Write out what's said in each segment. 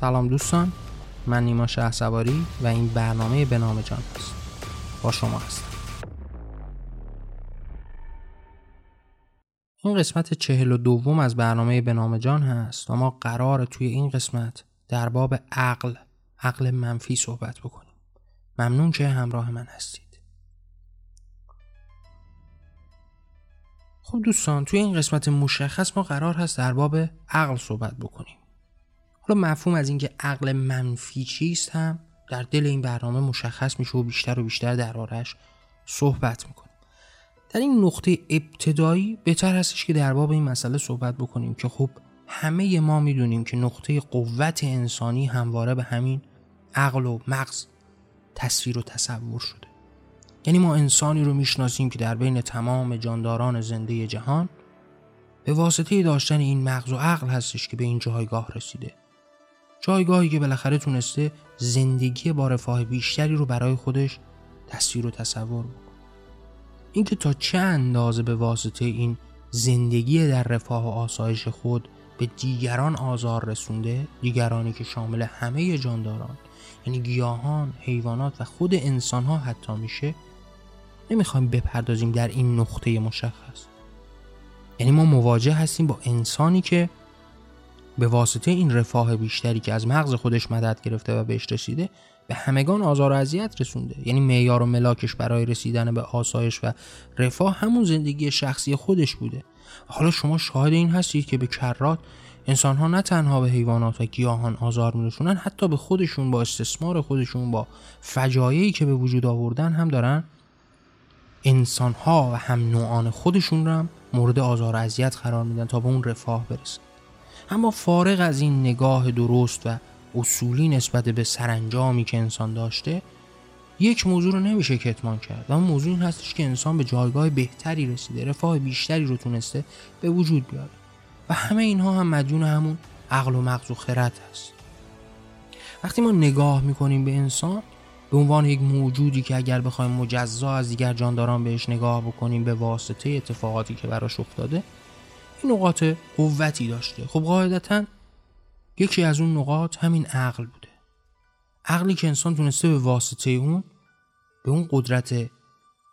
سلام دوستان من نیما شه و این برنامه به نام جان است با شما هستم. این قسمت چهل و دوم از برنامه به نام جان هست و ما قرار توی این قسمت در باب عقل عقل منفی صحبت بکنیم. ممنون که همراه من هستید. خب دوستان توی این قسمت مشخص ما قرار هست در باب عقل صحبت بکنیم. حالا مفهوم از اینکه عقل منفی چیست هم در دل این برنامه مشخص میشه و بیشتر و بیشتر دربارهش صحبت می‌کنیم. در این نقطه ابتدایی بهتر هستش که در باب این مسئله صحبت بکنیم که خب همه ما می‌دونیم که نقطه قوت انسانی همواره به همین عقل و مغز تصویر و تصور شده. یعنی ما انسانی رو می‌شناسیم که در بین تمام جانداران زنده جهان به واسطه داشتن این مغز و عقل هستش که به این جایگاه رسیده. جایگاهی که بالاخره تونسته زندگی با رفاه بیشتری رو برای خودش تصویر و تصور بکنه. اینکه تا چه اندازه به واسطه این زندگی در رفاه و آسایش خود به دیگران آزار رسونده دیگرانی که شامل همه جانداران یعنی گیاهان، حیوانات و خود انسان ها حتی میشه نمی‌خوایم بپردازیم در این نقطه مشخص. یعنی ما مواجه هستیم با انسانی که به واسطه این رفاه بیشتری که از مغز خودش مدد گرفته و بهش رسیده به همگان آزار و اذیت رسونده. یعنی معیار و ملاکش برای رسیدن به آسایش و رفاه همون زندگی شخصی خودش بوده. حالا شما شاهد این هستید که به کرات انسان ها نه تنها به حیوانات و گیاهان آزار میرسونن حتی به خودشون با استثمار خودشون با فجایعی که به وجود آوردن هم دارن. انسان ها و هم نوعان خودشون رو هم مورد آزار و اذیت قرار میدن تا به اون رفاه برسن. اما فارغ از این نگاه درست و اصولی نسبت به سرانجامی که انسان داشته یک موضوع رو نمیشه کتمان کرد و موضوع این هستش که انسان به جایگاه بهتری رسیده رفاه بیشتری رو تونسته به وجود بیاره. و همه اینها هم مدیون همون عقل و مغز و خرد هست. وقتی ما نگاه می‌کنیم به انسان به عنوان یک موجودی که اگر بخوایم مجزا از دیگر جانداران بهش نگاه بکنیم به واسطه اتفاقاتی که براش افتاده نقاط قوتی داشته؟ خب قاعدتا یکی از اون نقاط همین عقل بوده. عقلی که انسان تونسته به واسطه اون به اون قدرت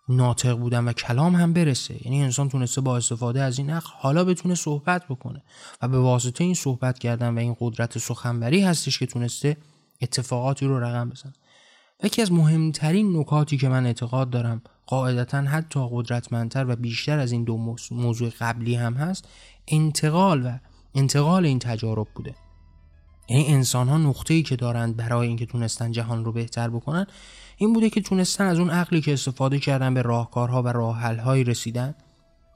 ناطق بودن و کلام هم برسه. یعنی انسان تونسته با استفاده از این عقل حالا بتونه صحبت بکنه و به واسطه این صحبت کردن و این قدرت سخنوری هستش که تونسته اتفاقاتی رو رقم بزنه. یکی از مهمترین نکاتی که من اعتقاد دارم قاعدتا حتی قدرتمندتر و بیشتر از این دو موضوع قبلی هم هست انتقال و انتقال این تجارب بوده. یعنی انسان ها نقطه ای که دارند برای اینکه تونستن جهان رو بهتر بکنن این بوده که تونستن از اون عقلی که استفاده کردن به راهکارها و راهحلهایی رسیدن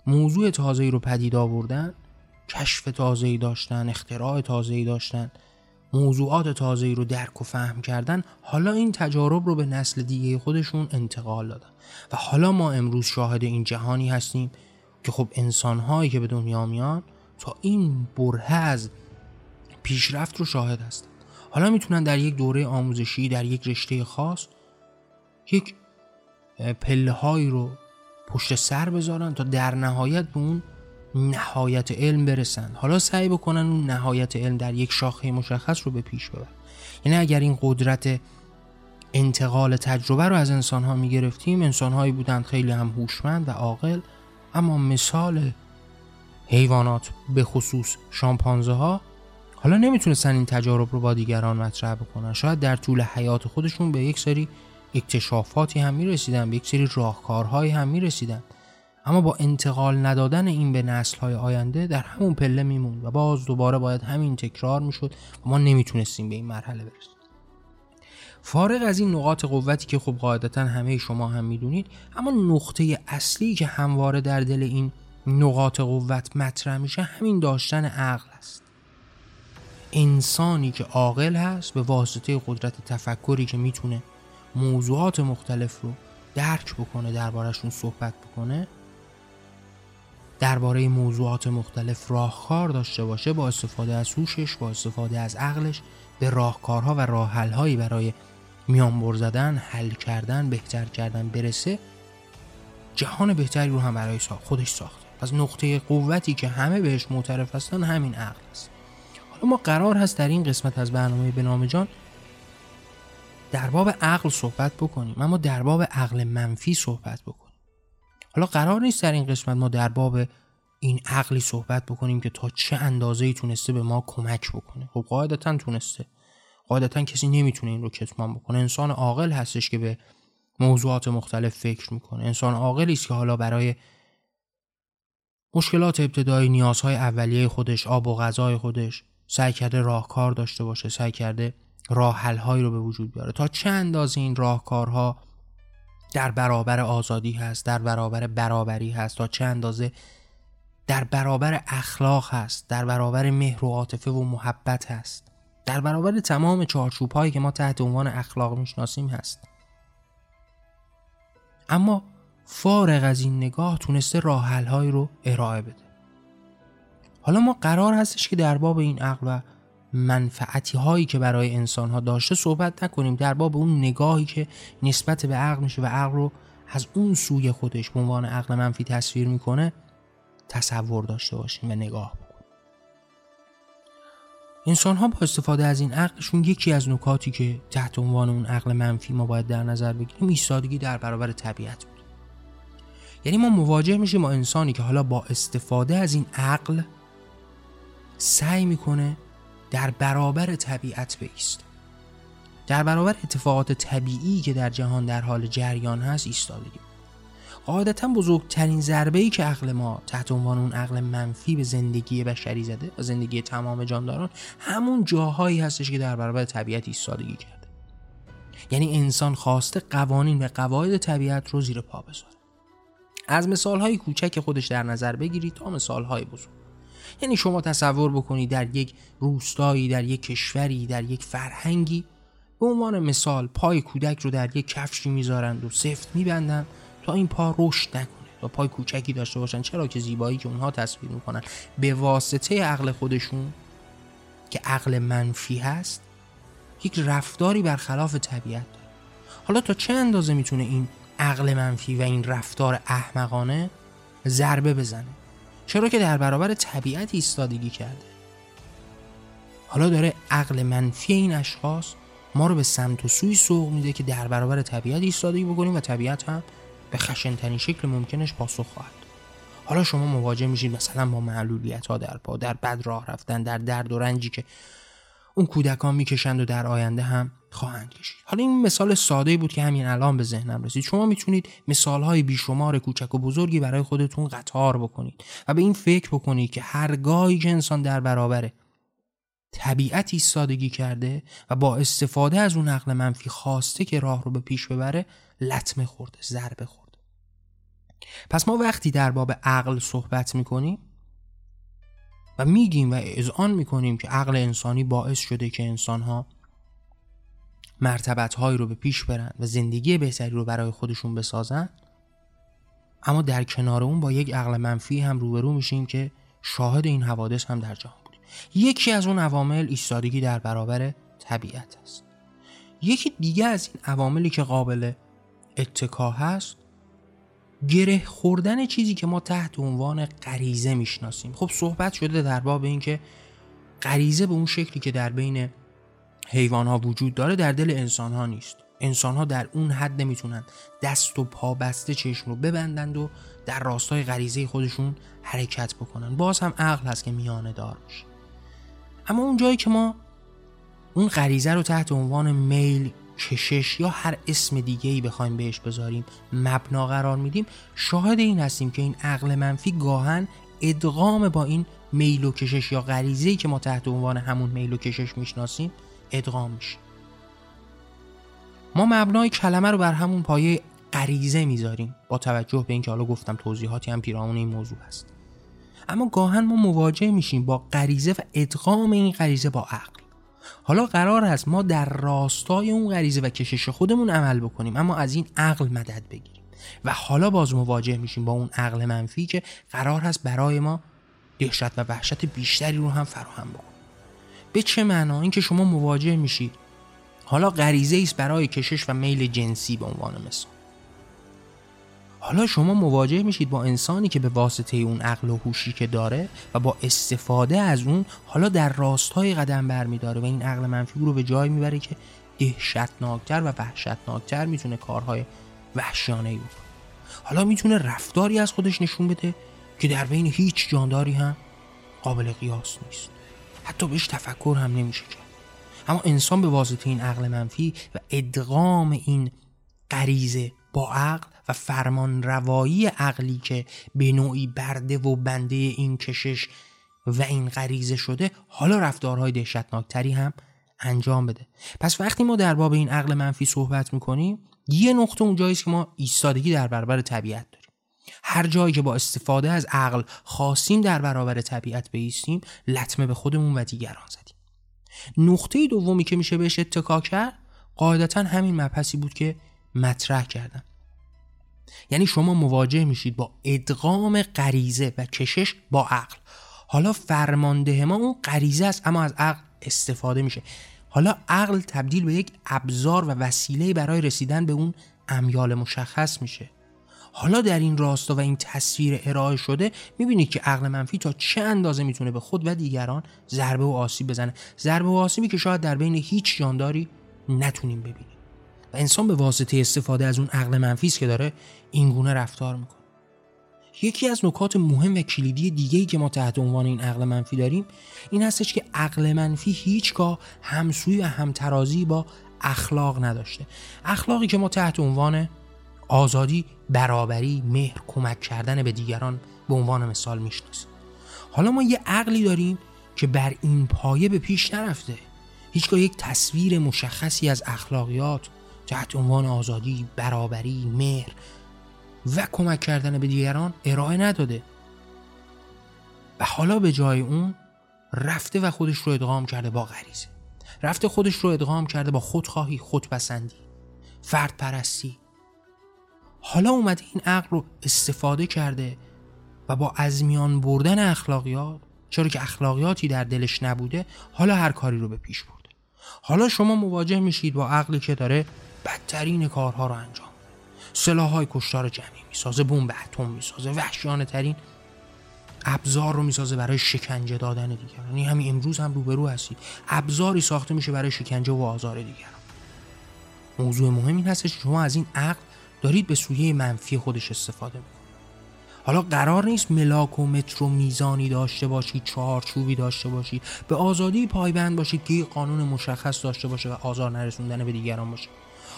موضوع تازه‌ای رو پدید آوردن کشف تازه‌ای داشتن اختراع تازه‌ای داشتن موضوعات تازه‌ای رو درک و فهم کردن حالا این تجارب رو به نسل دیگه خودشون انتقال دادن. و حالا ما امروز شاهد این جهانی هستیم که خب انسانهایی که به دنیا میان تا این بره از پیشرفت رو شاهد هستن. حالا می‌تونن در یک دوره آموزشی در یک رشته خاص یک پله هایی رو پشت سر بذارن تا در نهایت به اون نهایت علم برسن. حالا سعی بکنن اون نهایت علم در یک شاخه مشخص رو به پیش ببرن. یعنی اگر این قدرت انتقال تجربه رو از انسان ها می انسان هایی بودند خیلی هم هوشمند و عاقل اما مثال حیوانات به خصوص شامپانزه ها حالا نمی‌تونستن این تجارب رو با دیگران مطرح بکنن. شاید در طول حیات خودشون به یک سری اکتشافاتی هم می‌رسیدن به یک سری راهکارهایی هم می‌رسیدن. اما با انتقال ندادن این به نسلهای آینده در همون پله میموند و باز دوباره باید همین تکرار می‌شد و ما نمی‌تونستیم به این مرحله برسیم. فارغ از این نقاط قوتی که خب قاعدتا همه شما هم می‌دونید اما نقطه اصلی که همواره در دل این نقاط قوت مطرح میشه همین داشتن عقل است. انسانی که عاقل هست به واسطه قدرت تفکری که می‌تونه موضوعات مختلف رو درک بکنه دربارهشون صحبت بکنه درباره موضوعات مختلف راهکار داشته باشه با استفاده از هوشش با استفاده از عقلش به راهکارها و راهحلهایی برای میانبر زدن حل کردن بهتر کردن برسه جهان بهتری رو هم برای خودش ساخته. پس نقطه قوتی که همه بهش معترف هستن همین عقل است. حالا ما قرار هست در این قسمت از برنامه به نام جان در باب عقل صحبت بکنیم اما در باب عقل منفی صحبت بکنیم. حالا قرار نیست در این قسمت ما در باب این عقلی صحبت بکنیم که تا چه اندازه ای تونسته به ما کمک بکنه. خب قاعدتا تونسته. قاعدتا کسی نمی‌تونه این رو کتمان بکنه. انسان عاقل هستش که به موضوعات مختلف فکر می‌کنه. انسان عاقلی است که حالا برای مشکلات ابتدایی نیازهای اولیه خودش آب و غذای خودش سعی کرده راهکار داشته باشه سعی کرده راه هایی رو به وجود بیاره. تا چه اندازه این راهکارها در برابر آزادی هست در برابر برابری هست تا چه اندازه در برابر اخلاق هست در برابر مهر و عاطفه و محبت هست. در برابر تمام چارچوب هایی که ما تحت عنوان اخلاق می‌شناسیم هست. اما فارغ از این نگاه تونسته راه هایی رو ارائه بده. حالا ما قرار هستش که در باب این عقل و منفعتی هایی که برای انسان ها داشته صحبت نکنیم در باب اون نگاهی که نسبت به عقل میشه و عقل رو از اون سوی خودش به عنوان عقل منفی تصویر می‌کنه تصور داشته باشیم و نگاه بکنیم. انسان ها با استفاده از این عقلشون یکی از نکاتی که تحت عنوان اون عقل منفی ما باید در نظر بگیریم ایستادگی در برابر طبیعت بود. یعنی ما مواجه میشیم با انسانی که حالا با استفاده از این عقل سعی می‌کنه در برابر طبیعت بیست. در برابر اتفاقات طبیعی که در جهان در حال جریان هست ایستادگی. قاعدتا بزرگترین ضربه ای که عقل ما تحت عنوان اون عقل منفی به زندگی بشری زده و زندگی تمام جانداران همون جاهایی هستش که در برابر طبیعت ایستادگی کرده. یعنی انسان خواسته قوانین و قواعد طبیعت رو زیر پا بذاره. از مثال های کوچک خودش در نظر بگیرید تا مثال های بزرگ. یعنی شما تصور بکنید در یک روستایی در یک کشوری در یک فرهنگی به عنوان مثال پای کودک رو در یک کفشی می‌ذارند و سفت میبندن تا این پا رشد نکنه و پای کوچکی داشته باشن چرا که زیبایی که اونها تصویر می‌کنن به واسطه عقل خودشون که عقل منفی هست یک رفتاری برخلاف طبیعت داره. حالا تا چه اندازه می‌تونه این عقل منفی و این رفتار احمقانه ضربه بزنه؟ چرا که در برابر طبیعت ایستادگی کرده. حالا داره عقل منفی این اشخاص ما رو به سمت و سوی سوق میده که در برابر طبیعت ایستادگی بکنیم و طبیعت هم به خشنترین شکل ممکنش پاسخ خواهد. حالا شما مواجه میشید مثلا با معلولیت ها در پا در بد راه رفتن در درد و رنجی که اون کودکان می‌کشند و در آینده هم خواهند کشید. حالا این مثال ساده بود که همین الان به ذهنم رسید. شما می‌تونید مثال های بیشمار کوچک و بزرگی برای خودتون قطار بکنید و به این فکر بکنید که هرگاهی که انسان در برابر طبیعت ایستادگی کرده و با استفاده از اون عقل منفی خواسته که راه رو به پیش ببره لطمه خورده ضربه خورده. پس ما وقتی در باب عقل صحبت می‌کنیم و میگیم و اذعان می‌کنیم که عقل انسانی باعث شده که انسانها مرتبت رو به پیش برن و زندگی بهتری رو برای خودشون بسازن. اما در کنار اون با یک عقل منفی هم روبرو میشیم که شاهد این حوادث هم در جهان بودیم. یکی از اون عوامل ایستادگی در برابر طبیعت است. یکی دیگه از این عواملی که قابل اتکا هست گره خوردن چیزی که ما تحت عنوان غریزه می‌شناسیم. خب صحبت شده در باب اینکه غریزه به اون شکلی که در بین حیوان ها وجود داره در دل انسان ها نیست. انسان ها در اون حد نمی‌تونن دست و پا بسته چشم رو ببندند و در راستای غریزه خودشون حرکت بکنن. باز هم عقل هست که میانه دار باشه. اما اون جایی که ما اون غریزه رو تحت عنوان میل کشش یا هر اسم دیگه ای بخوایم بهش بذاریم مبنا قرار میدیم. شاهد این هستیم که این عقل منفی گاهن ادغام با این میل و کشش یا غریزه ای که ما تحت عنوان همون میل و کشش می‌شناسیم ادغام میشه. ما مبنای کلمه رو بر همون پایه غریزه می‌ذاریم. با توجه به اینکه حالا گفتم توضیحاتی هم پیرامون این موضوع هست. اما گاهن ما مواجه میشیم با غریزه و ادغام این غریزه با عقل. حالا قرار است ما در راستای اون غریزه و کشش خودمون عمل بکنیم اما از این عقل مدد بگیریم. و حالا باز مواجه میشیم با اون عقل منفی که قرار هست برای ما دهشت و وحشت بیشتری رو هم فراهم بکنه. به چه معنا؟ اینکه شما مواجه میشید. حالا غریزه است برای کشش و میل جنسی به عنوان مثال. حالا شما مواجه میشید با انسانی که به واسطه اون عقل و هوشی که داره و با استفاده از اون حالا در راستای قدم برمیداره و این عقل منفی رو به جای می‌بره که دهشتناکتر و وحشتناکتر می‌تونه کارهای وحشیانه ای بکنه. حالا می‌تونه رفتاری از خودش نشون بده که در بین هیچ جانداری هم قابل قیاس نیست. حتی بهش تفکر هم نمیشه کرد. اما انسان به واسطه این عقل منفی و ادغام این غریزه با عقل و فرمان روایی عقلی که به نوعی برده و بنده این کشش و این غریزه شده حالا رفتارهای دهشتناکتری هم انجام بده. پس وقتی ما در باب این عقل منفی صحبت می‌کنیم یه نقطه اونجایی که ما ایستادگی در برابر طبیعت داریم. هر جایی که با استفاده از عقل خواستیم در برابر طبیعت بیستیم لطمه به خودمون و دیگران زدیم. نقطه دومی که میشه بهش اتکا کرد قاعدتا همین مبحثی بود که مطرح کردم. یعنی شما مواجه میشید با ادغام غریزه و کشش با عقل. حالا فرمانده ما اون غریزه است اما از عقل استفاده میشه. حالا عقل تبدیل به یک ابزار و وسیله برای رسیدن به اون امیال مشخص میشه. حالا در این راستا و این تصویر ارائه شده می‌بینید که عقل منفی تا چه اندازه می‌تونه به خود و دیگران ضربه و آسیب بزنه؟ ضربه و آسیبی که شاید در بین هیچ جانداری نتونیم ببینیم. و انسان به واسطه استفاده از اون عقل منفی است که داره این گونه رفتار می‌کنه. یکی از نکات مهم و کلیدی دیگه‌ای که ما تحت عنوان این عقل منفی داریم این هستش که عقل منفی هیچگاه همسوی و همترازی با اخلاق نداشته. اخلاقی که ما تحت عنوان آزادی برابری مهر کمک کردن به دیگران به عنوان مثال می‌شناسیم. حالا ما یه عقلی داریم که بر این پایه به پیش نرفته. هیچگاه یک تصویر مشخصی از اخلاقیات تحت عنوان آزادی برابری مهر و کمک کردن به دیگران ارائه نداده. و حالا به جای اون رفته و خودش رو ادغام کرده با غریزه. رفته خودش رو ادغام کرده با خودخواهی خودپسندی فرد پرستی حالا اومده این عقل رو استفاده کرده و با از میان بردن اخلاقیات چرا که اخلاقیاتی در دلش نبوده حالا هر کاری رو به پیش برده. حالا شما مواجه میشید با عقلی که داره بدترین کارها رو انجام سلاح های کشتار جمعی می‌سازه بمب اتم می‌سازه وحشیانه ترین ابزار رو می‌سازه برای شکنجه دادن دیگران. یعنی همین امروز هم روبرو هستید. ابزاری ساخته میشه برای شکنجه و آزار دیگران. موضوع مهم این هستش شما از این عقل دارید به سویه منفی خودش استفاده می‌کنید. حالا قرار نیست ملاک و متر و میزانی داشته باشید چهارچوبی داشته باشید به آزادی پایبند باشید که قانون مشخص داشته باشه و آزار نرسوندن به دیگران باشه.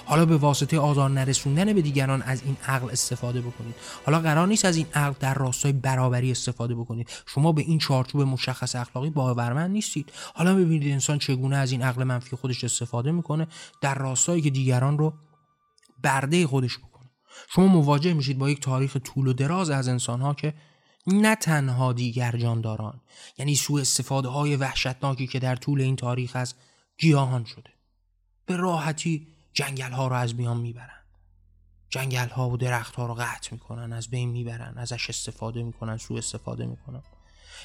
حالا به واسطه آزار نرسوندن به دیگران از این عقل استفاده بکنید. حالا قرار نیست از این عقل در راستای برابری استفاده بکنید. شما به این چارچوب مشخص اخلاقی باورمند نیستید. حالا ببینید انسان چگونه از این عقل منفی خودش استفاده می‌کنه در راستایی که دیگران رو برده خودش بکنه. شما مواجه میشید با یک تاریخ طول و دراز از انسانها که نه تنها دیگر جانداران یعنی سوء استفاده های وحشتناکی که در طول این تاریخ از گیاهان شده. به راحتی جنگل ها رو از میان می‌برن. جنگل ها و درخت ها رو قطع می‌کنن از بین می‌برن ازش استفاده می‌کنن سوء استفاده می‌کنن.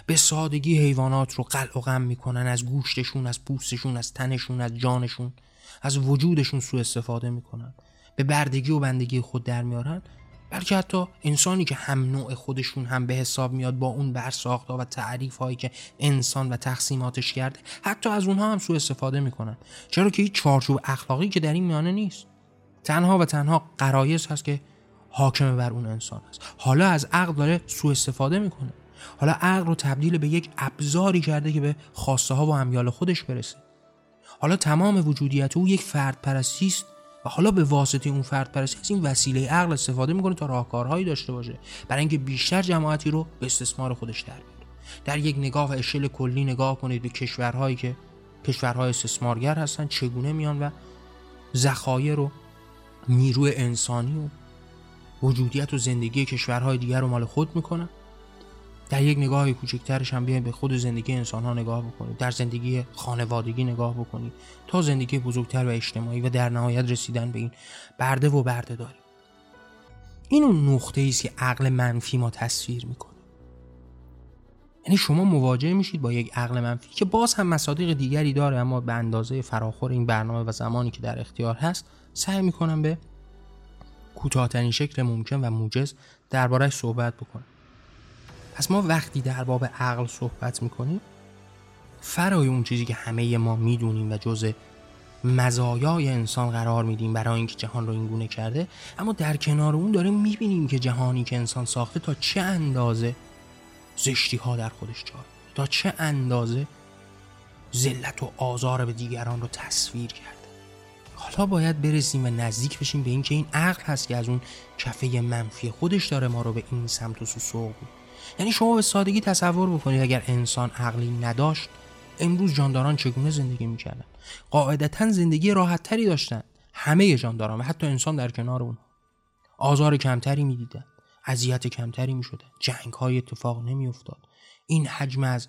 به سادگی حیوانات رو قلع و غم می‌کنن از گوشتشون از پوستشون از تنشون از جانشون از وجودشون سوء استفاده می‌کنن. به بردگی و بندگی خود در میارن. بلکه حتی انسانی که هم نوع خودشون هم به حساب میاد با اون برساخت و تعریف هایی که انسان و تقسیماتش کرده حتی از اونها هم سوء استفاده می‌کنن. چرا که هیچ چارچوب اخلاقی که در این میانه نیست. تنها و تنها قرایز هست که حاکم بر اون انسان است. حالا از عقل داره سوء استفاده می‌کنه. حالا عقل رو تبدیل به یک ابزاری کرده که به خواسته ها و امیال خودش برسه. حالا تمام وجودیت او یک فرد پرستی است و حالا به واسطه اون فرد پرستی از این وسیله عقل استفاده می‌کنه تا راهکارهایی داشته باشه. برای اینکه بیشتر جماعتی رو به استثمار خودش در بیاره. در یک نگاه و اشل کلی نگاه کنید به کشورهایی که کشورهای استثمارگر هستن چگونه میان و ذخایر و نیروی انسانی و وجودیت و زندگی کشورهای دیگر رو مال خود می‌کنن. در یک نگاه کوچکترش هم بیایم به خود زندگی انسان ها نگاه بکنید. در زندگی خانوادگی نگاه بکنید. تا زندگی بزرگتر و اجتماعی و در نهایت رسیدن به این برده و برده داریم. این اون نقطه است که عقل منفی ما تصویر می‌کنه. یعنی شما مواجه میشید با یک عقل منفی که باز هم مصادیق دیگری داره اما به اندازه فراخور این برنامه و زمانی که در اختیار هست سعی می‌کنم به کوتاهترین شکل ممکن و موجز دربارهش صحبت بکنم. پس ما وقتی در باب عقل صحبت می‌کنیم فرای اون چیزی که همه ما می‌دونیم و جز مزایای انسان قرار میدیم برای اینکه جهان رو اینگونه کرده اما در کنار اون داریم می‌بینیم که جهانی که انسان ساخته تا چه اندازه زشتی ها در خودش جا تا چه اندازه ذلت و آزار به دیگران رو تصویر کرده؟ حالا باید برسیم و نزدیک بشیم به اینکه این عقل هست که از اون کفه منفی خودش داره ما رو به این سمت و سو سوق یعنی شما به سادگی تصور بکنید اگر انسان عقلی نداشت امروز جانداران چگونه زندگی می‌کردن؟ قاعدتا زندگی راحتتری داشتن. همه جانداران و حتی انسان در کنار اون آزار کمتری می‌دیدن. اذیت کمتری می‌شدن. جنگ های اتفاق نمیافتاد. این حجم از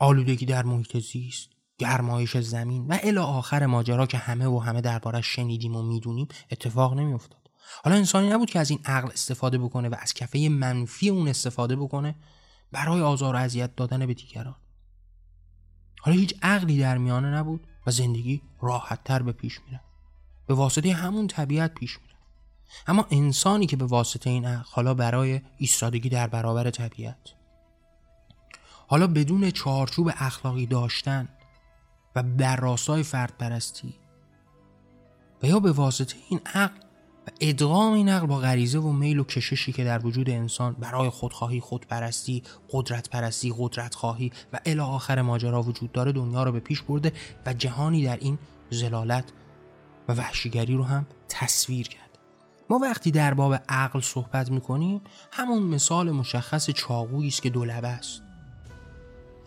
آلودگی در محیط زیست گرمایش زمین و الی آخر ماجرا که همه و همه دربارش شنیدیم و می‌دونیم اتفاق نمیافتاد. حالا انسانی نبود که از این عقل استفاده بکنه و از کفه منفی اون استفاده بکنه برای آزار و اذیت دادن به دیگران. حالا هیچ عقلی در میانه نبود و زندگی راحتتر به پیش میره به واسطه همون طبیعت پیش میره اما انسانی که به واسطه این عقل حالا برای ایستادگی در برابر طبیعت. حالا بدون چارچوب اخلاقی داشتن و در راستای فرد پرستی و یا به واسطه این عقل و ادغام این عقل با غریزه و میل و کششی که در وجود انسان برای خودخواهی خودپرستی قدرت پرستی قدرت خواهی و الی آخر ماجرا وجود داره دنیا رو به پیش برده و جهانی در این زلالت و وحشیگری رو هم تصویر کرد. ما وقتی در باب عقل صحبت می‌کنیم همون مثال مشخص چاقویی است که دولبه است.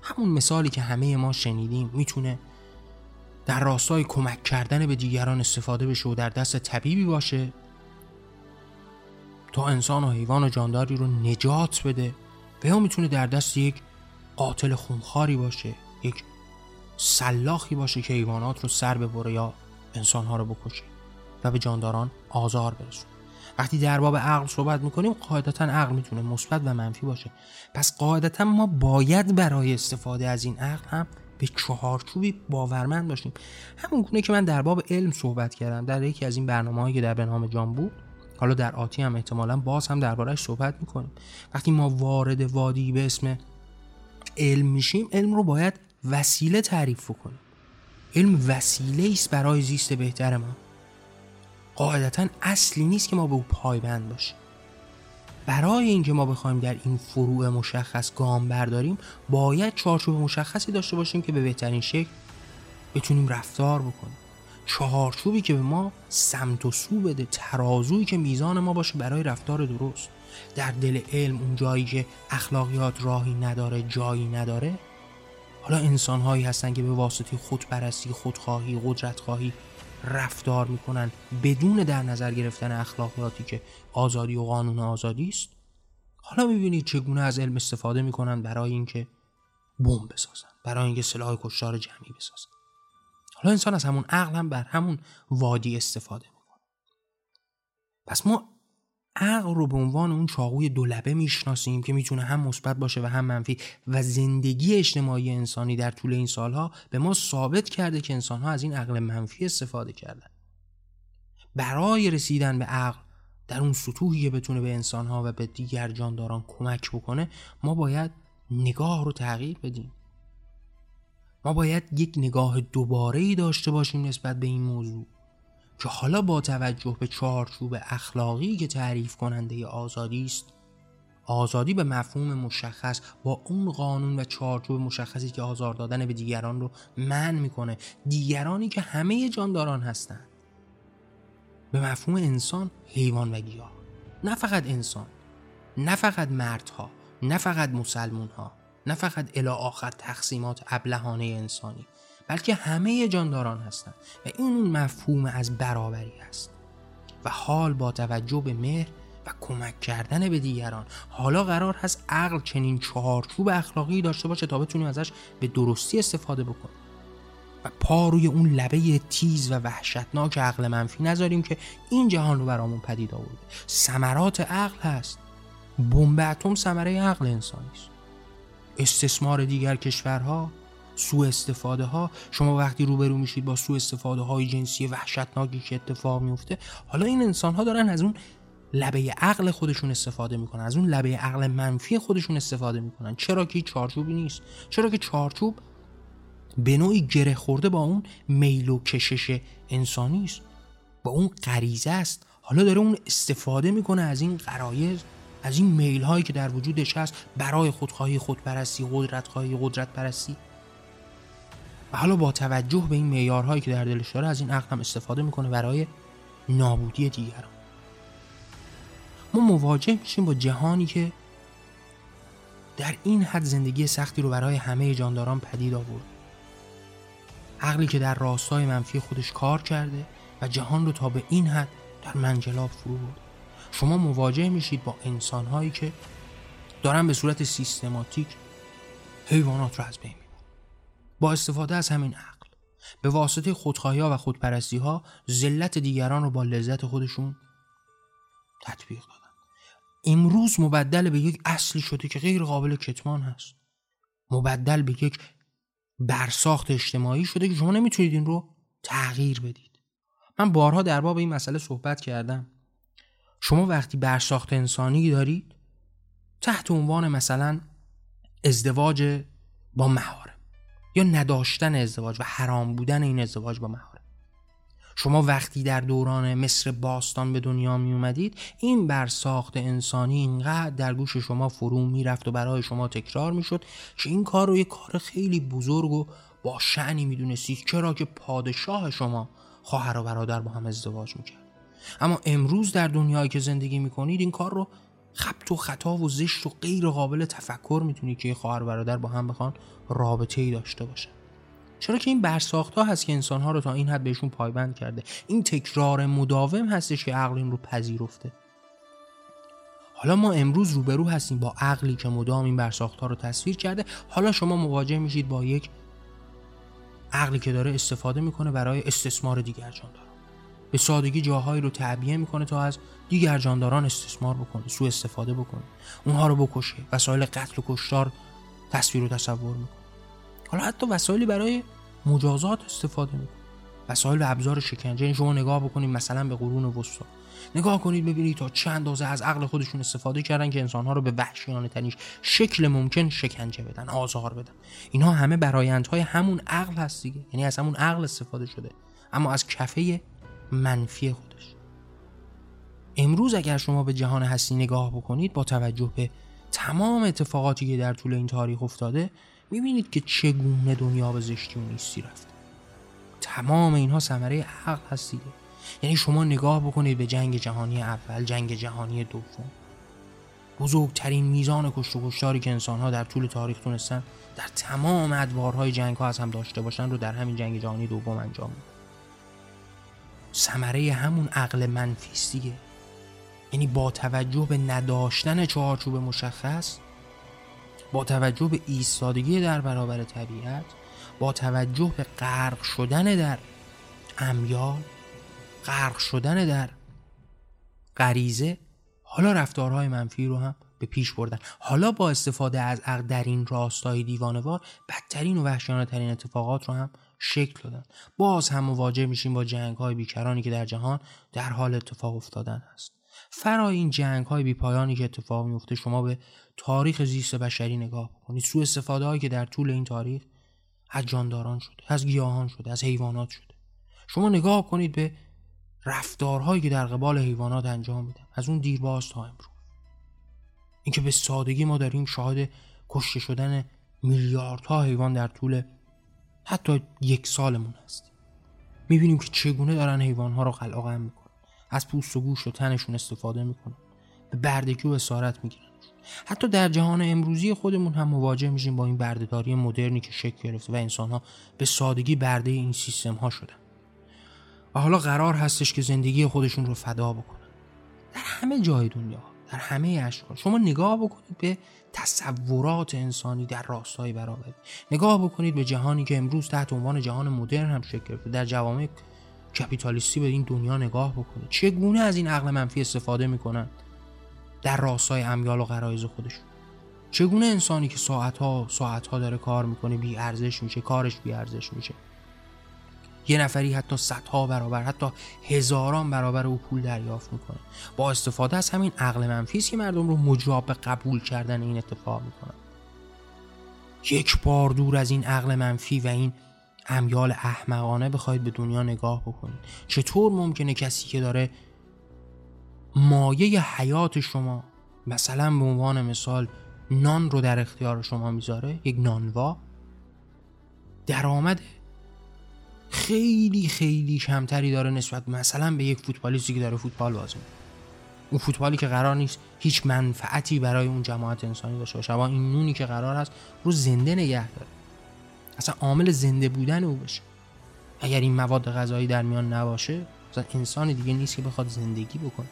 همون مثالی که همه ما شنیدیم می‌تونه در راستای کمک کردن به دیگران استفاده بشه و در دست طبیبی باشه تا انسان و حیوان و جانداری رو نجات بده و یا می‌تونه در دست یک قاتل خونخاری باشه یک سلاخی باشه که حیوانات رو سر ببره یا انسانها رو بکشه و به جانداران آزار برسونه. وقتی در باب عقل صحبت می‌کنیم قاعدتا عقل می‌تونه مثبت و منفی باشه. پس قاعدتا ما باید برای استفاده از این عقل هم به چهارچوبی باورمند باشیم. همون گونه که من در باب علم صحبت کردم در یکی از این برنامه هایی که در برنامه جان بود حالا در آتی هم احتمالا باز هم دربارهش صحبت می‌کنیم. وقتی ما وارد وادی به اسم علم میشیم علم رو باید وسیله تعریف کنیم علم وسیله است برای زیست بهتر ما. قاعدتا اصلی نیست که ما به او پایبند باشیم. برای اینکه ما بخوایم در این فروع مشخص گام برداریم باید چارچوب مشخصی داشته باشیم که به بهترین شکل بتونیم رفتار بکنیم. چهارچوبی که به ما سمت و سو بده ترازویی که میزان ما باشه برای رفتار درست. در دل علم اون جایی که اخلاقیات راهی نداره جایی نداره حالا انسان هایی هستن که به واسطه خودپرستی خودخواهی قدرتخواهی رفتار می‌کنن بدون در نظر گرفتن اخلاقیاتی که آزادی و قانون آزادی است. حالا می‌بینید چگونه از علم استفاده می‌کنن برای اینکه بمب بسازن برای اینکه سلاح کشتار جمعی بسازن. حالا انسان از همون عقل هم بر همون وادی استفاده می‌کنه. پس ما عقل رو به عنوان اون چاقوی دولبه می‌شناسیم که می‌تونه هم مثبت باشه و هم منفی و زندگی اجتماعی انسانی در طول این سالها به ما ثابت کرده که انسانها از این عقل منفی استفاده کردن. برای رسیدن به عقل در اون سطوحی که بتونه به انسانها و به دیگر جانداران کمک بکنه ما باید نگاه رو تغییر بدیم. ما باید یک نگاه دوباره ای داشته باشیم نسبت به این موضوع که حالا با توجه به چارچوب اخلاقی که تعریف کننده آزادی است آزادی به مفهوم مشخص با اون قانون و چارچوب مشخصی که آزار دادن به دیگران رو من می‌کنه. دیگرانی که همه جانداران هستند. به مفهوم انسان حیوان و گیاه. نه فقط انسان نه فقط مردها نه فقط مسلمون ها نه فقط الی آخر تقسیمات ابلهانه انسانی بلکه همه جانداران هستند و این اون مفهوم از برابری است و حال با توجه به مهر و کمک کردن به دیگران حالا قرار هست عقل چنین چهارچوب اخلاقی داشته باشه تا بتونیم ازش به درستی استفاده بکنیم. و پا روی اون لبه تیز و وحشتناک عقل منفی نذاریم که این جهان رو برامون پدید آورده. ثمرات عقل هست. بمب اتم ثمره عقل انسانی است استثمار دیگر کشورها سوء استفاده ها شما وقتی روبرو میشید با سوء استفاده های جنسی وحشتناکی که اتفاق میفته حالا این انسان ها دارن از اون لبه عقل خودشون استفاده می‌کنن از اون لبه عقل منفی خودشون استفاده می‌کنن. چرا که چارچوبی نیست؟ چرا که چارچوب به نوعی گره خورده با اون میل و کشش انسانی است. با اون غریزه است. حالا داره اون استفاده می‌کنه از این غرایز. از این میل هایی که در وجودش هست برای خودخواهی خودپرستی قدرت خواهی قدرت پرستی و حالا با توجه به این معیارهایی که در دلش داره از این عقل هم استفاده می‌کنه برای نابودی دیگران. ما مواجه میشیم با جهانی که در این حد زندگی سختی رو برای همه جانداران پدید آورد. عقلی که در راستای منفی خودش کار کرده و جهان رو تا به این حد در منجلاب فرو برد. شما مواجه میشید با انسانهایی که دارن به صورت سیستماتیک حیوانات رو از بین می‌برن. با استفاده از همین عقل به واسطه خودخواهی ها و خودپرستی ها ذلت دیگران رو با لذت خودشون تطبیق دادن. امروز مبدل به یک اصلی شده که غیر قابل کتمان هست. مبدل به یک برساخت اجتماعی شده که شما نمی‌تونید این رو تغییر بدید. من بارها در باب این مسئله صحبت کردم. شما وقتی برساخت انسانی دارید تحت عنوان مثلا ازدواج با مهارم یا نداشتن ازدواج و حرام بودن این ازدواج با مهارم. شما وقتی در دوران مصر باستان به دنیا می اومدید این برساخت انسانی اینقدر در گوش شما فرو می‌رفت و برای شما تکرار می‌شد که این کار رو یک کار خیلی بزرگ و با شعنی می‌دونستید. چرا که پادشاه شما خواهر و برادر با هم ازدواج می‌کرد. اما امروز در دنیایی که زندگی می‌کنید این کار رو خبت و خطا و زشت و غیر قابل تفکر می‌تونید که خواهر برادر با هم بخوان رابطه ای داشته باشن. چرا که این برساخت ها هست که انسان ها رو تا این حد بهشون پایبند کرده. این تکرار مداوم هستش که عقل این رو پذیرفته. حالا ما امروز روبرو هستیم با عقلی که مدام این برساخت ها رو تصویر کرده. حالا شما مواجه میشید با یک عقلی که داره استفاده می‌کنه برای استثمار دیگر جانداران به سادگی جاهایی رو تعبیه می‌کنه تا از دیگر جانداران استثمار بکنه سوء استفاده بکنه. اونها رو بکشه وسایل قتل و کشتار تصویر و تصور می‌کنه. حالا حتی وسایلی برای مجازات استفاده می‌کنه. وسایل و ابزار شکنجه این شما نگاه بکنید مثلا به قرون وسطا. نگاه کنید ببینید تا چند اندازه از عقل خودشون استفاده کردن که انسانها رو به وحشیانه تنیش شکل ممکن شکنجه بدن آزار بدن. اینها همه برایندهای همون عقل هست دیگه. یعنی از همون عقل استفاده شده. اما از کفه منفی خودش. امروز اگر شما به جهان هستی نگاه بکنید با توجه به تمام اتفاقاتی که در طول این تاریخ افتاده می‌بینید که چگونه دنیا به زشتی و نیستی رفته. تمام اینها ثمره عقل هست یعنی شما نگاه بکنید به جنگ جهانی اول جنگ جهانی دوم. بزرگترین میزان کشت و کشتاری که انسانها در طول تاریخ تونستن در تمام ادوارهای جنگ ها از هم داشته باشن رو در همین جنگ جهانی دوم انجام میدن. ثمره همون عقل منفی یعنی با توجه به نداشتن چهارچوب مشخص با توجه به ایستادگی در برابر طبیعت با توجه به غرق شدن در امیال غرق شدن در غریزه حالا رفتارهای منفی رو هم به پیش بردن. حالا با استفاده از عقل در این راستای دیوانوار بدترین و وحشیانه ترین اتفاقات رو هم شکل دادن. باز هم مواجه میشیم با جنگ های بیکرانی که در جهان در حال اتفاق افتادن هست فرای این جنگ های بی پایانی که اتفاق میفته شما به تاریخ زیست بشری نگاه کنید سوء استفاده هایی که در طول این تاریخ از جانداران شده از گیاهان شده از حیوانات شده. شما نگاه کنید به رفتارهایی که در قبال حیوانات انجام میدن. از اون دیرباز تا امروز. اینکه به سادگی ما داریم شاهد کشته شدن میلیاردها حیوان در طول حتی یک سالمون هستیم می‌بینیم که چگونه دارن حیوانها رو قلقم می‌کنن. از پوست و گوش و تنشون استفاده می‌کنن. به بردگی و اسارت می‌گیرن. حتی در جهان امروزی خودمون هم مواجه میشیم با این بردهداری مدرنی که شکل گرفته و انسانها به سادگی برده این سیستم ها شدن. و حالا قرار هستش که زندگی خودشون رو فدا بکنن. در همه جای دنیا در همه اشکال. شما نگاه بکنید به تصورات انسانی در راستای برابری. نگاه بکنید به جهانی که امروز تحت عنوان جهان مدرن هم شکل گرفته. در جوامع کپیتالیستی به این دنیا نگاه بکنید. چگونه از این عقل منفی استفاده می‌کنن؟ در راستای امیال و غرایز خودشون. چگونه انسانی که ساعتها ساعتها داره کار می‌کنه بی ارزش میشه کارش بی ارزش میشه. یه نفری حتی صدها برابر حتی هزاران برابر او پول دریافت می‌کنه. با استفاده از همین عقل منفی که مردم رو مجاب قبول کردن این اتفاق می‌کنن یک بار دور از این عقل منفی و این امیال احمقانه بخواید به دنیا نگاه بکنید. چطور ممکنه کسی که داره مایه حیات شما مثلا به عنوان مثال نان رو در اختیار شما می‌ذاره یک نانوا درآمد خیلی خیلی کمتری داره نسبت مثلا به یک فوتبالیستی که داره فوتبال بازی اون فوتبالی که قرار نیست هیچ منفعتی برای اون جماعت انسانی داشته باشه. با این نونی که قرار هست رو زنده نگه داره. اصلا عامل زنده بودن او بشه اگر این مواد غذایی در میان نباشه مثلا انسان دیگه نیست که بخواد زندگی بکنه.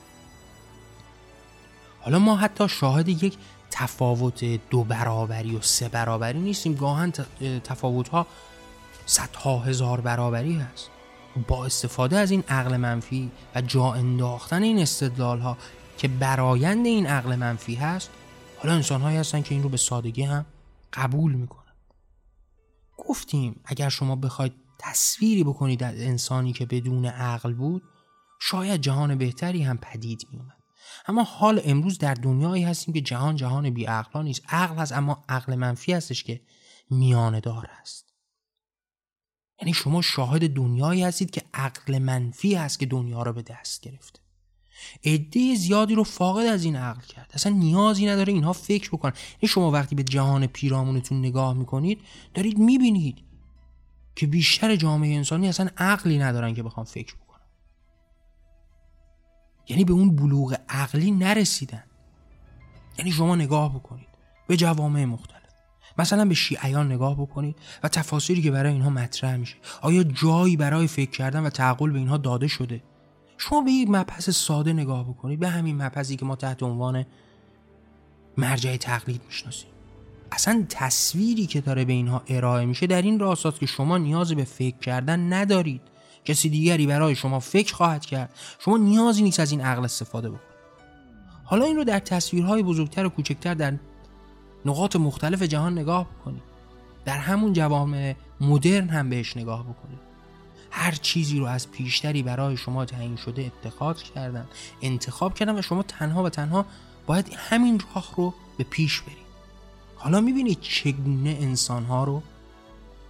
حالا ما حتی شاهد یک تفاوت دو برابری و سه برابری نیستیم. گاهن تفاوت ها صدها هزار برابری هست. با استفاده از این عقل منفی و جا انداختن این استدلال ها که برایند این عقل منفی هست حالا انسان هایی هستن که این رو به سادگی هم قبول می‌کنن. گفتیم اگر شما بخواید تصویری بکنید از انسانی که بدون عقل بود شاید جهان بهتری هم پدید میومد اما حال امروز در دنیایی هستیم که جهان جهان بی عقلا نیست. عقل هست اما عقل منفی هستش که میانه دار است یعنی شما شاهد دنیایی هستید که عقل منفی هست که دنیا رو به دست گرفته. عده زیادی رو فاقد از این عقل کرد. اصلا نیازی نداره اینها فکر بکنن. یعنی شما وقتی به جهان پیرامونتون نگاه می‌کنید دارید می‌بینید که بیشتر جامعه انسانی اصلا عقلی ندارن که بخوام فکر بکنن. یعنی به اون بلوغ عقلی نرسیدن. یعنی شما نگاه بکنید. به جوامع مختلف. مثلا به شیعیان نگاه بکنید و تفاصیلی که برای اینها مطرح میشه. آیا جایی برای فکر کردن و تعقل به اینها داده شده؟ شما به یک مبحث ساده نگاه بکنید به همین مبحثی که ما تحت عنوان مرجع تقلید می‌شناسیم. اصلا تصویری که داره به اینها ارائه میشه در این راستاست که شما نیازی به فکر کردن ندارید. کسی دیگری برای شما فکر خواهد کرد. شما نیازی نیست از این عقل استفاده بکنید. حالا این رو در تصویرهای بزرگتر و کوچکتر در نقاط مختلف جهان نگاه بکنید در همون جوامع مدرن هم بهش نگاه بکنید هر چیزی رو از پیشتری برای شما تعیین شده اتخاذ کردن انتخاب کردن و شما تنها و تنها باید همین راه رو به پیش برید. حالا می‌بینید چگونه انسانها رو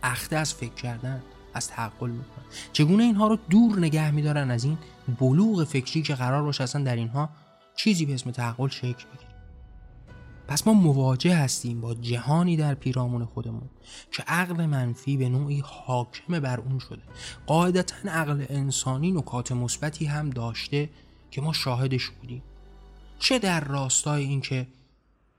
اخته از فکر کردن از تعقل می‌کنن. چگونه اینها رو دور نگه میدارن از این بلوغ فکری که قرار باشه اصلا در اینها چیزی به اسم تعقل شکل بگیره. پس ما مواجه هستیم با جهانی در پیرامون خودمون که عقل منفی به نوعی حاکم بر اون شده. قاعدتا عقل انسانی نکات مثبتی هم داشته که ما شاهدش بودیم. چه در راستای اینکه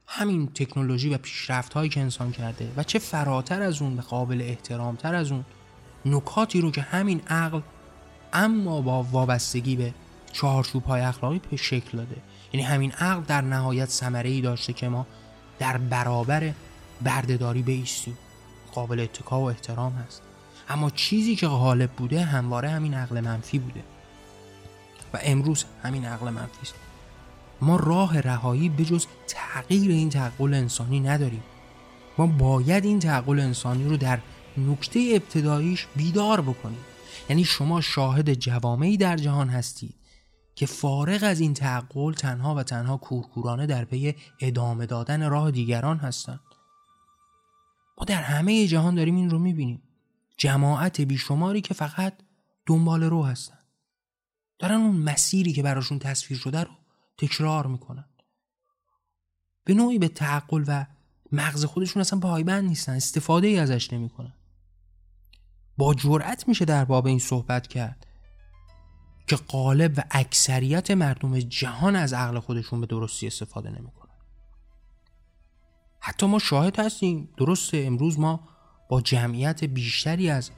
همین تکنولوژی و پیشرفت هایی که انسان کرده و چه فراتر از اون و قابل احترامتر از اون نکاتی رو که همین عقل اما با وابستگی به چهارچوب های اخلاقی به شکل داده. یعنی همین عقل در نهایت ثمره ای داشته که ما در برابر بردهداری بیستیم قابل اتکا و احترام هست. اما چیزی که غالب بوده همواره همین عقل منفی بوده. و امروز همین عقل منفی است. ما راه رهایی به جز تغییر این تعقل انسانی نداریم. ما باید این تعقل انسانی رو در نکته ابتداییش بیدار بکنیم. یعنی شما شاهد جوامعی در جهان هستید. که فارغ از این تعقل تنها و تنها کورکورانه در پی ادامه دادن راه دیگران هستند. ما در همه جهان داریم این رو می‌بینیم. جماعت بیشماری که فقط دنبال رو هستن دارن اون مسیری که براشون تصویر شده رو تکرار می‌کنن. به نوعی به تعقل و مغز خودشون اصلا پایبند نیستن استفاده ای ازش نمی‌کنن. با جرأت میشه در باب این صحبت کرد. که قالب و اکثریت مردم جهان از عقل خودشون به درستی استفاده نمی‌کنن. حتی ما شاهد هستیم. درسته امروز ما با جمعیت بیشتری از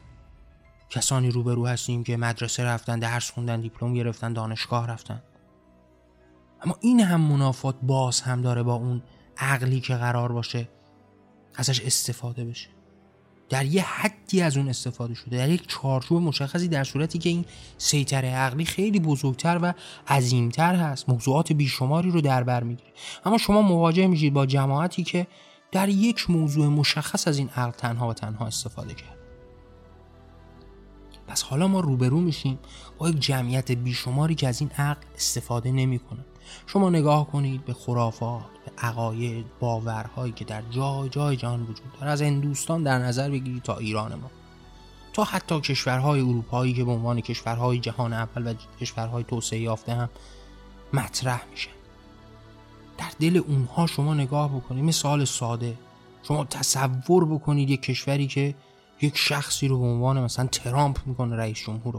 کسانی روبرو هستیم که مدرسه رفتن درس خوندن دیپلم گرفتن دانشگاه رفتن. اما این هم منافات باز هم داره با اون عقلی که قرار باشه ازش استفاده بشه. در یه حدی از اون استفاده شده. در یک چارچوب مشخصی در صورتی که این سیطره عقلی خیلی بزرگتر و عظیمتر هست. موضوعات بیشماری رو در بر می‌گیره اما شما مواجه میشید با جماعتی که در یک موضوع مشخص از این عقل تنها و تنها استفاده کرد. پس حالا ما روبرو میشیم با یک جمعیت بیشماری که از این عقل استفاده نمی‌کنه. شما نگاه کنید به خرافات به عقاید باورهایی که در جای جای جهان وجود داره. از هندوستان در نظر بگیرید تا ایران ما. تا حتی کشورهای اروپایی که به عنوان کشورهای جهان اول و کشورهای توسعه یافته هم مطرح میشه. در دل اونها شما نگاه بکنید. مثال ساده. شما تصور بکنید یک کشوری که یک شخصی رو به عنوان مثلا ترامپ می‌کنه رئیس جمهور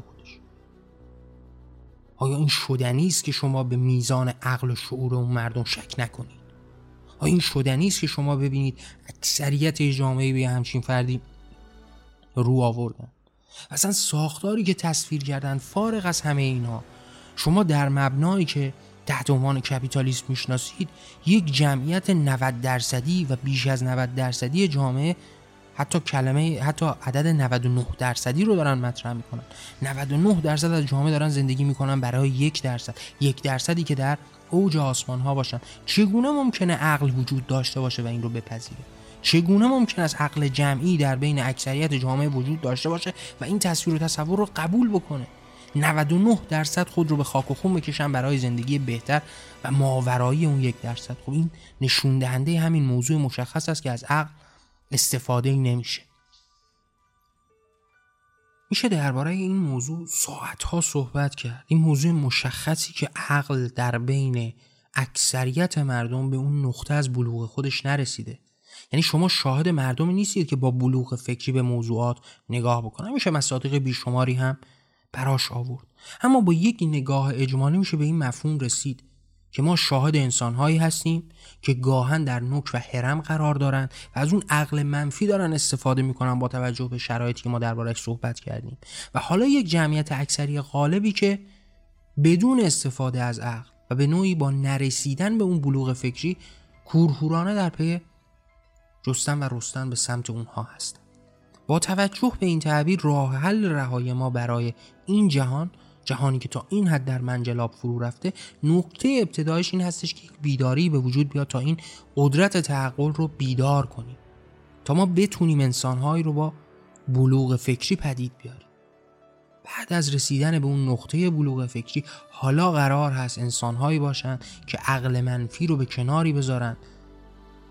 آیا این شدنی است که شما به میزان عقل و شعور اون مردم شک نکنید؟ آیا این شدنی است که شما ببینید اکثریت جامعه به همچین فردی رو آوردن؟ اصلا ساختاری که تصویر کردن فارغ از همه اینها شما در مبنایی که تحت عنوان کپیتالیسم می‌شناسید یک جمعیت 90 درصدی و بیش از 90 درصدی جامعه حتی کلمه حتی عدد 99 درصدی رو دارن مطرح می‌کنن. 99 درصد از جامعه دارن زندگی می‌کنن برای یک درصد. یک درصدی که در اوج آسمان ها باشن. چگونه ممکنه عقل وجود داشته باشه و این رو بپذیره؟ چگونه ممکن است عقل جمعی در بین اکثریت جامعه وجود داشته باشه و این تصویر و تصور رو قبول بکنه؟ 99 درصد خود رو به خاک و خون بکشن برای زندگی بهتر و ماورایی اون یک درصد. خب این نشون دهنده همین موضوع مشخص است که از عقل استفاده ای نمیشه. میشه درباره این موضوع ساعت ها صحبت کرد. این موضوع مشخصی که عقل در بین اکثریت مردم به اون نقطه از بلوغ خودش نرسیده. یعنی شما شاهد مردمی نیستید که با بلوغ فکری به موضوعات نگاه بکنن. میشه مصادیق بیشماری هم براش آورد. اما با یک نگاه اجمالی میشه به این مفهوم رسید. که ما شاهد انسانهایی هستیم که گاهن در نوک و حرم قرار دارند و از اون عقل منفی دارن استفاده می‌کنن با توجه به شرایطی که ما دربارهش صحبت کردیم. و حالا یک جمعیت اکثری غالبی که بدون استفاده از عقل و به نوعی با نرسیدن به اون بلوغ فکری کورهورانه در پی جستن و رستن به سمت اونها هست با توجه به این تعبیر راه حل رهای ما برای این جهان جهانی که تا این حد در منجلاب فرو رفته نقطه ابتدایش این هستش که یک بیداری به وجود بیاد تا این قدرت تعقل رو بیدار کنیم. تا ما بتونیم انسانهایی رو با بلوغ فکری پدید بیاریم. بعد از رسیدن به اون نقطه بلوغ فکری حالا قرار هست انسانهایی باشن که عقل منفی رو به کناری بذارن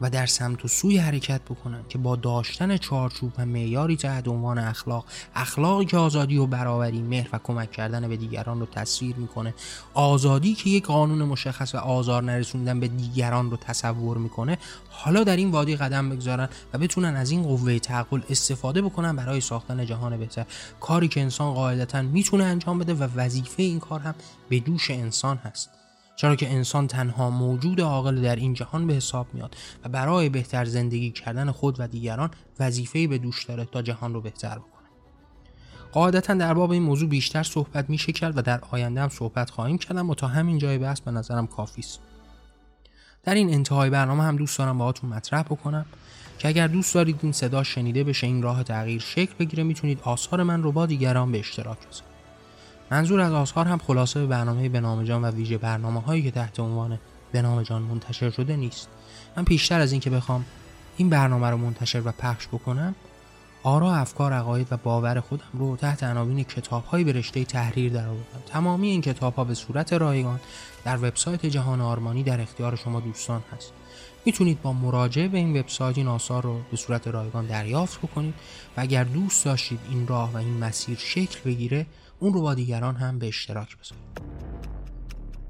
و در سمت و سوی حرکت بکنن که با داشتن چارچوب و معیاری تحت عنوان اخلاق اخلاقی که آزادی و برابری مهر و کمک کردن به دیگران رو تصویر می‌کنه. آزادی که یک قانون مشخص و آزار نرسوندن به دیگران رو تصور می‌کنه. حالا در این وادی قدم بگذارن و بتونن از این قوه تعقل استفاده بکنن برای ساختن جهان بهتر. کاری که انسان قاعدتا می‌تونه انجام بده و وظیفه این کار هم به دوش انسان هست. چرا که انسان تنها موجود عاقل در این جهان به حساب میاد و برای بهتر زندگی کردن خود و دیگران وظیفه به دوش داره تا جهان رو بهتر بکنه. قاعدتا در باب این موضوع بیشتر صحبت میشه کرد و در آینده هم صحبت خواهیم کردم و تا همین جای بحث به نظرم کافی است. در این انتهای برنامه هم دوست دارم باهاتون مطرح بکنم که اگر دوست دارید این صدا شنیده بشه این راه تغییر شکل بگیره می‌تونید آثار من رو با دیگران به اشتراک بذارید. منظور از آثار هم خلاصه برنامه به جان و ویژه برنامه هایی که تحت عنوان به جان منتشر شده نیست. من پیشتر از اینکه بخوام این برنامه رو منتشر و پخش بکنم آرا افکار عقاید و باور خودم رو تحت عناوین کتاب های به رشته تحریر در آوردم. تمامی این کتاب ها به صورت رایگان در وبسایت جهان آرمانی در اختیار شما دوستان هست. می‌تونید با مراجعه به این وبسایت این آثار رو به صورت رایگان دریافت بکنید و اگر دوست داشتید این راه و این مسیر شکل بگیره اون رو با دیگران هم به اشتراک بذارید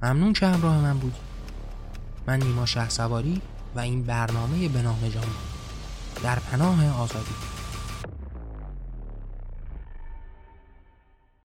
ممنون که همراه من بودید من نیما شه سواری و این برنامه به نام جان. در پناه آزادی.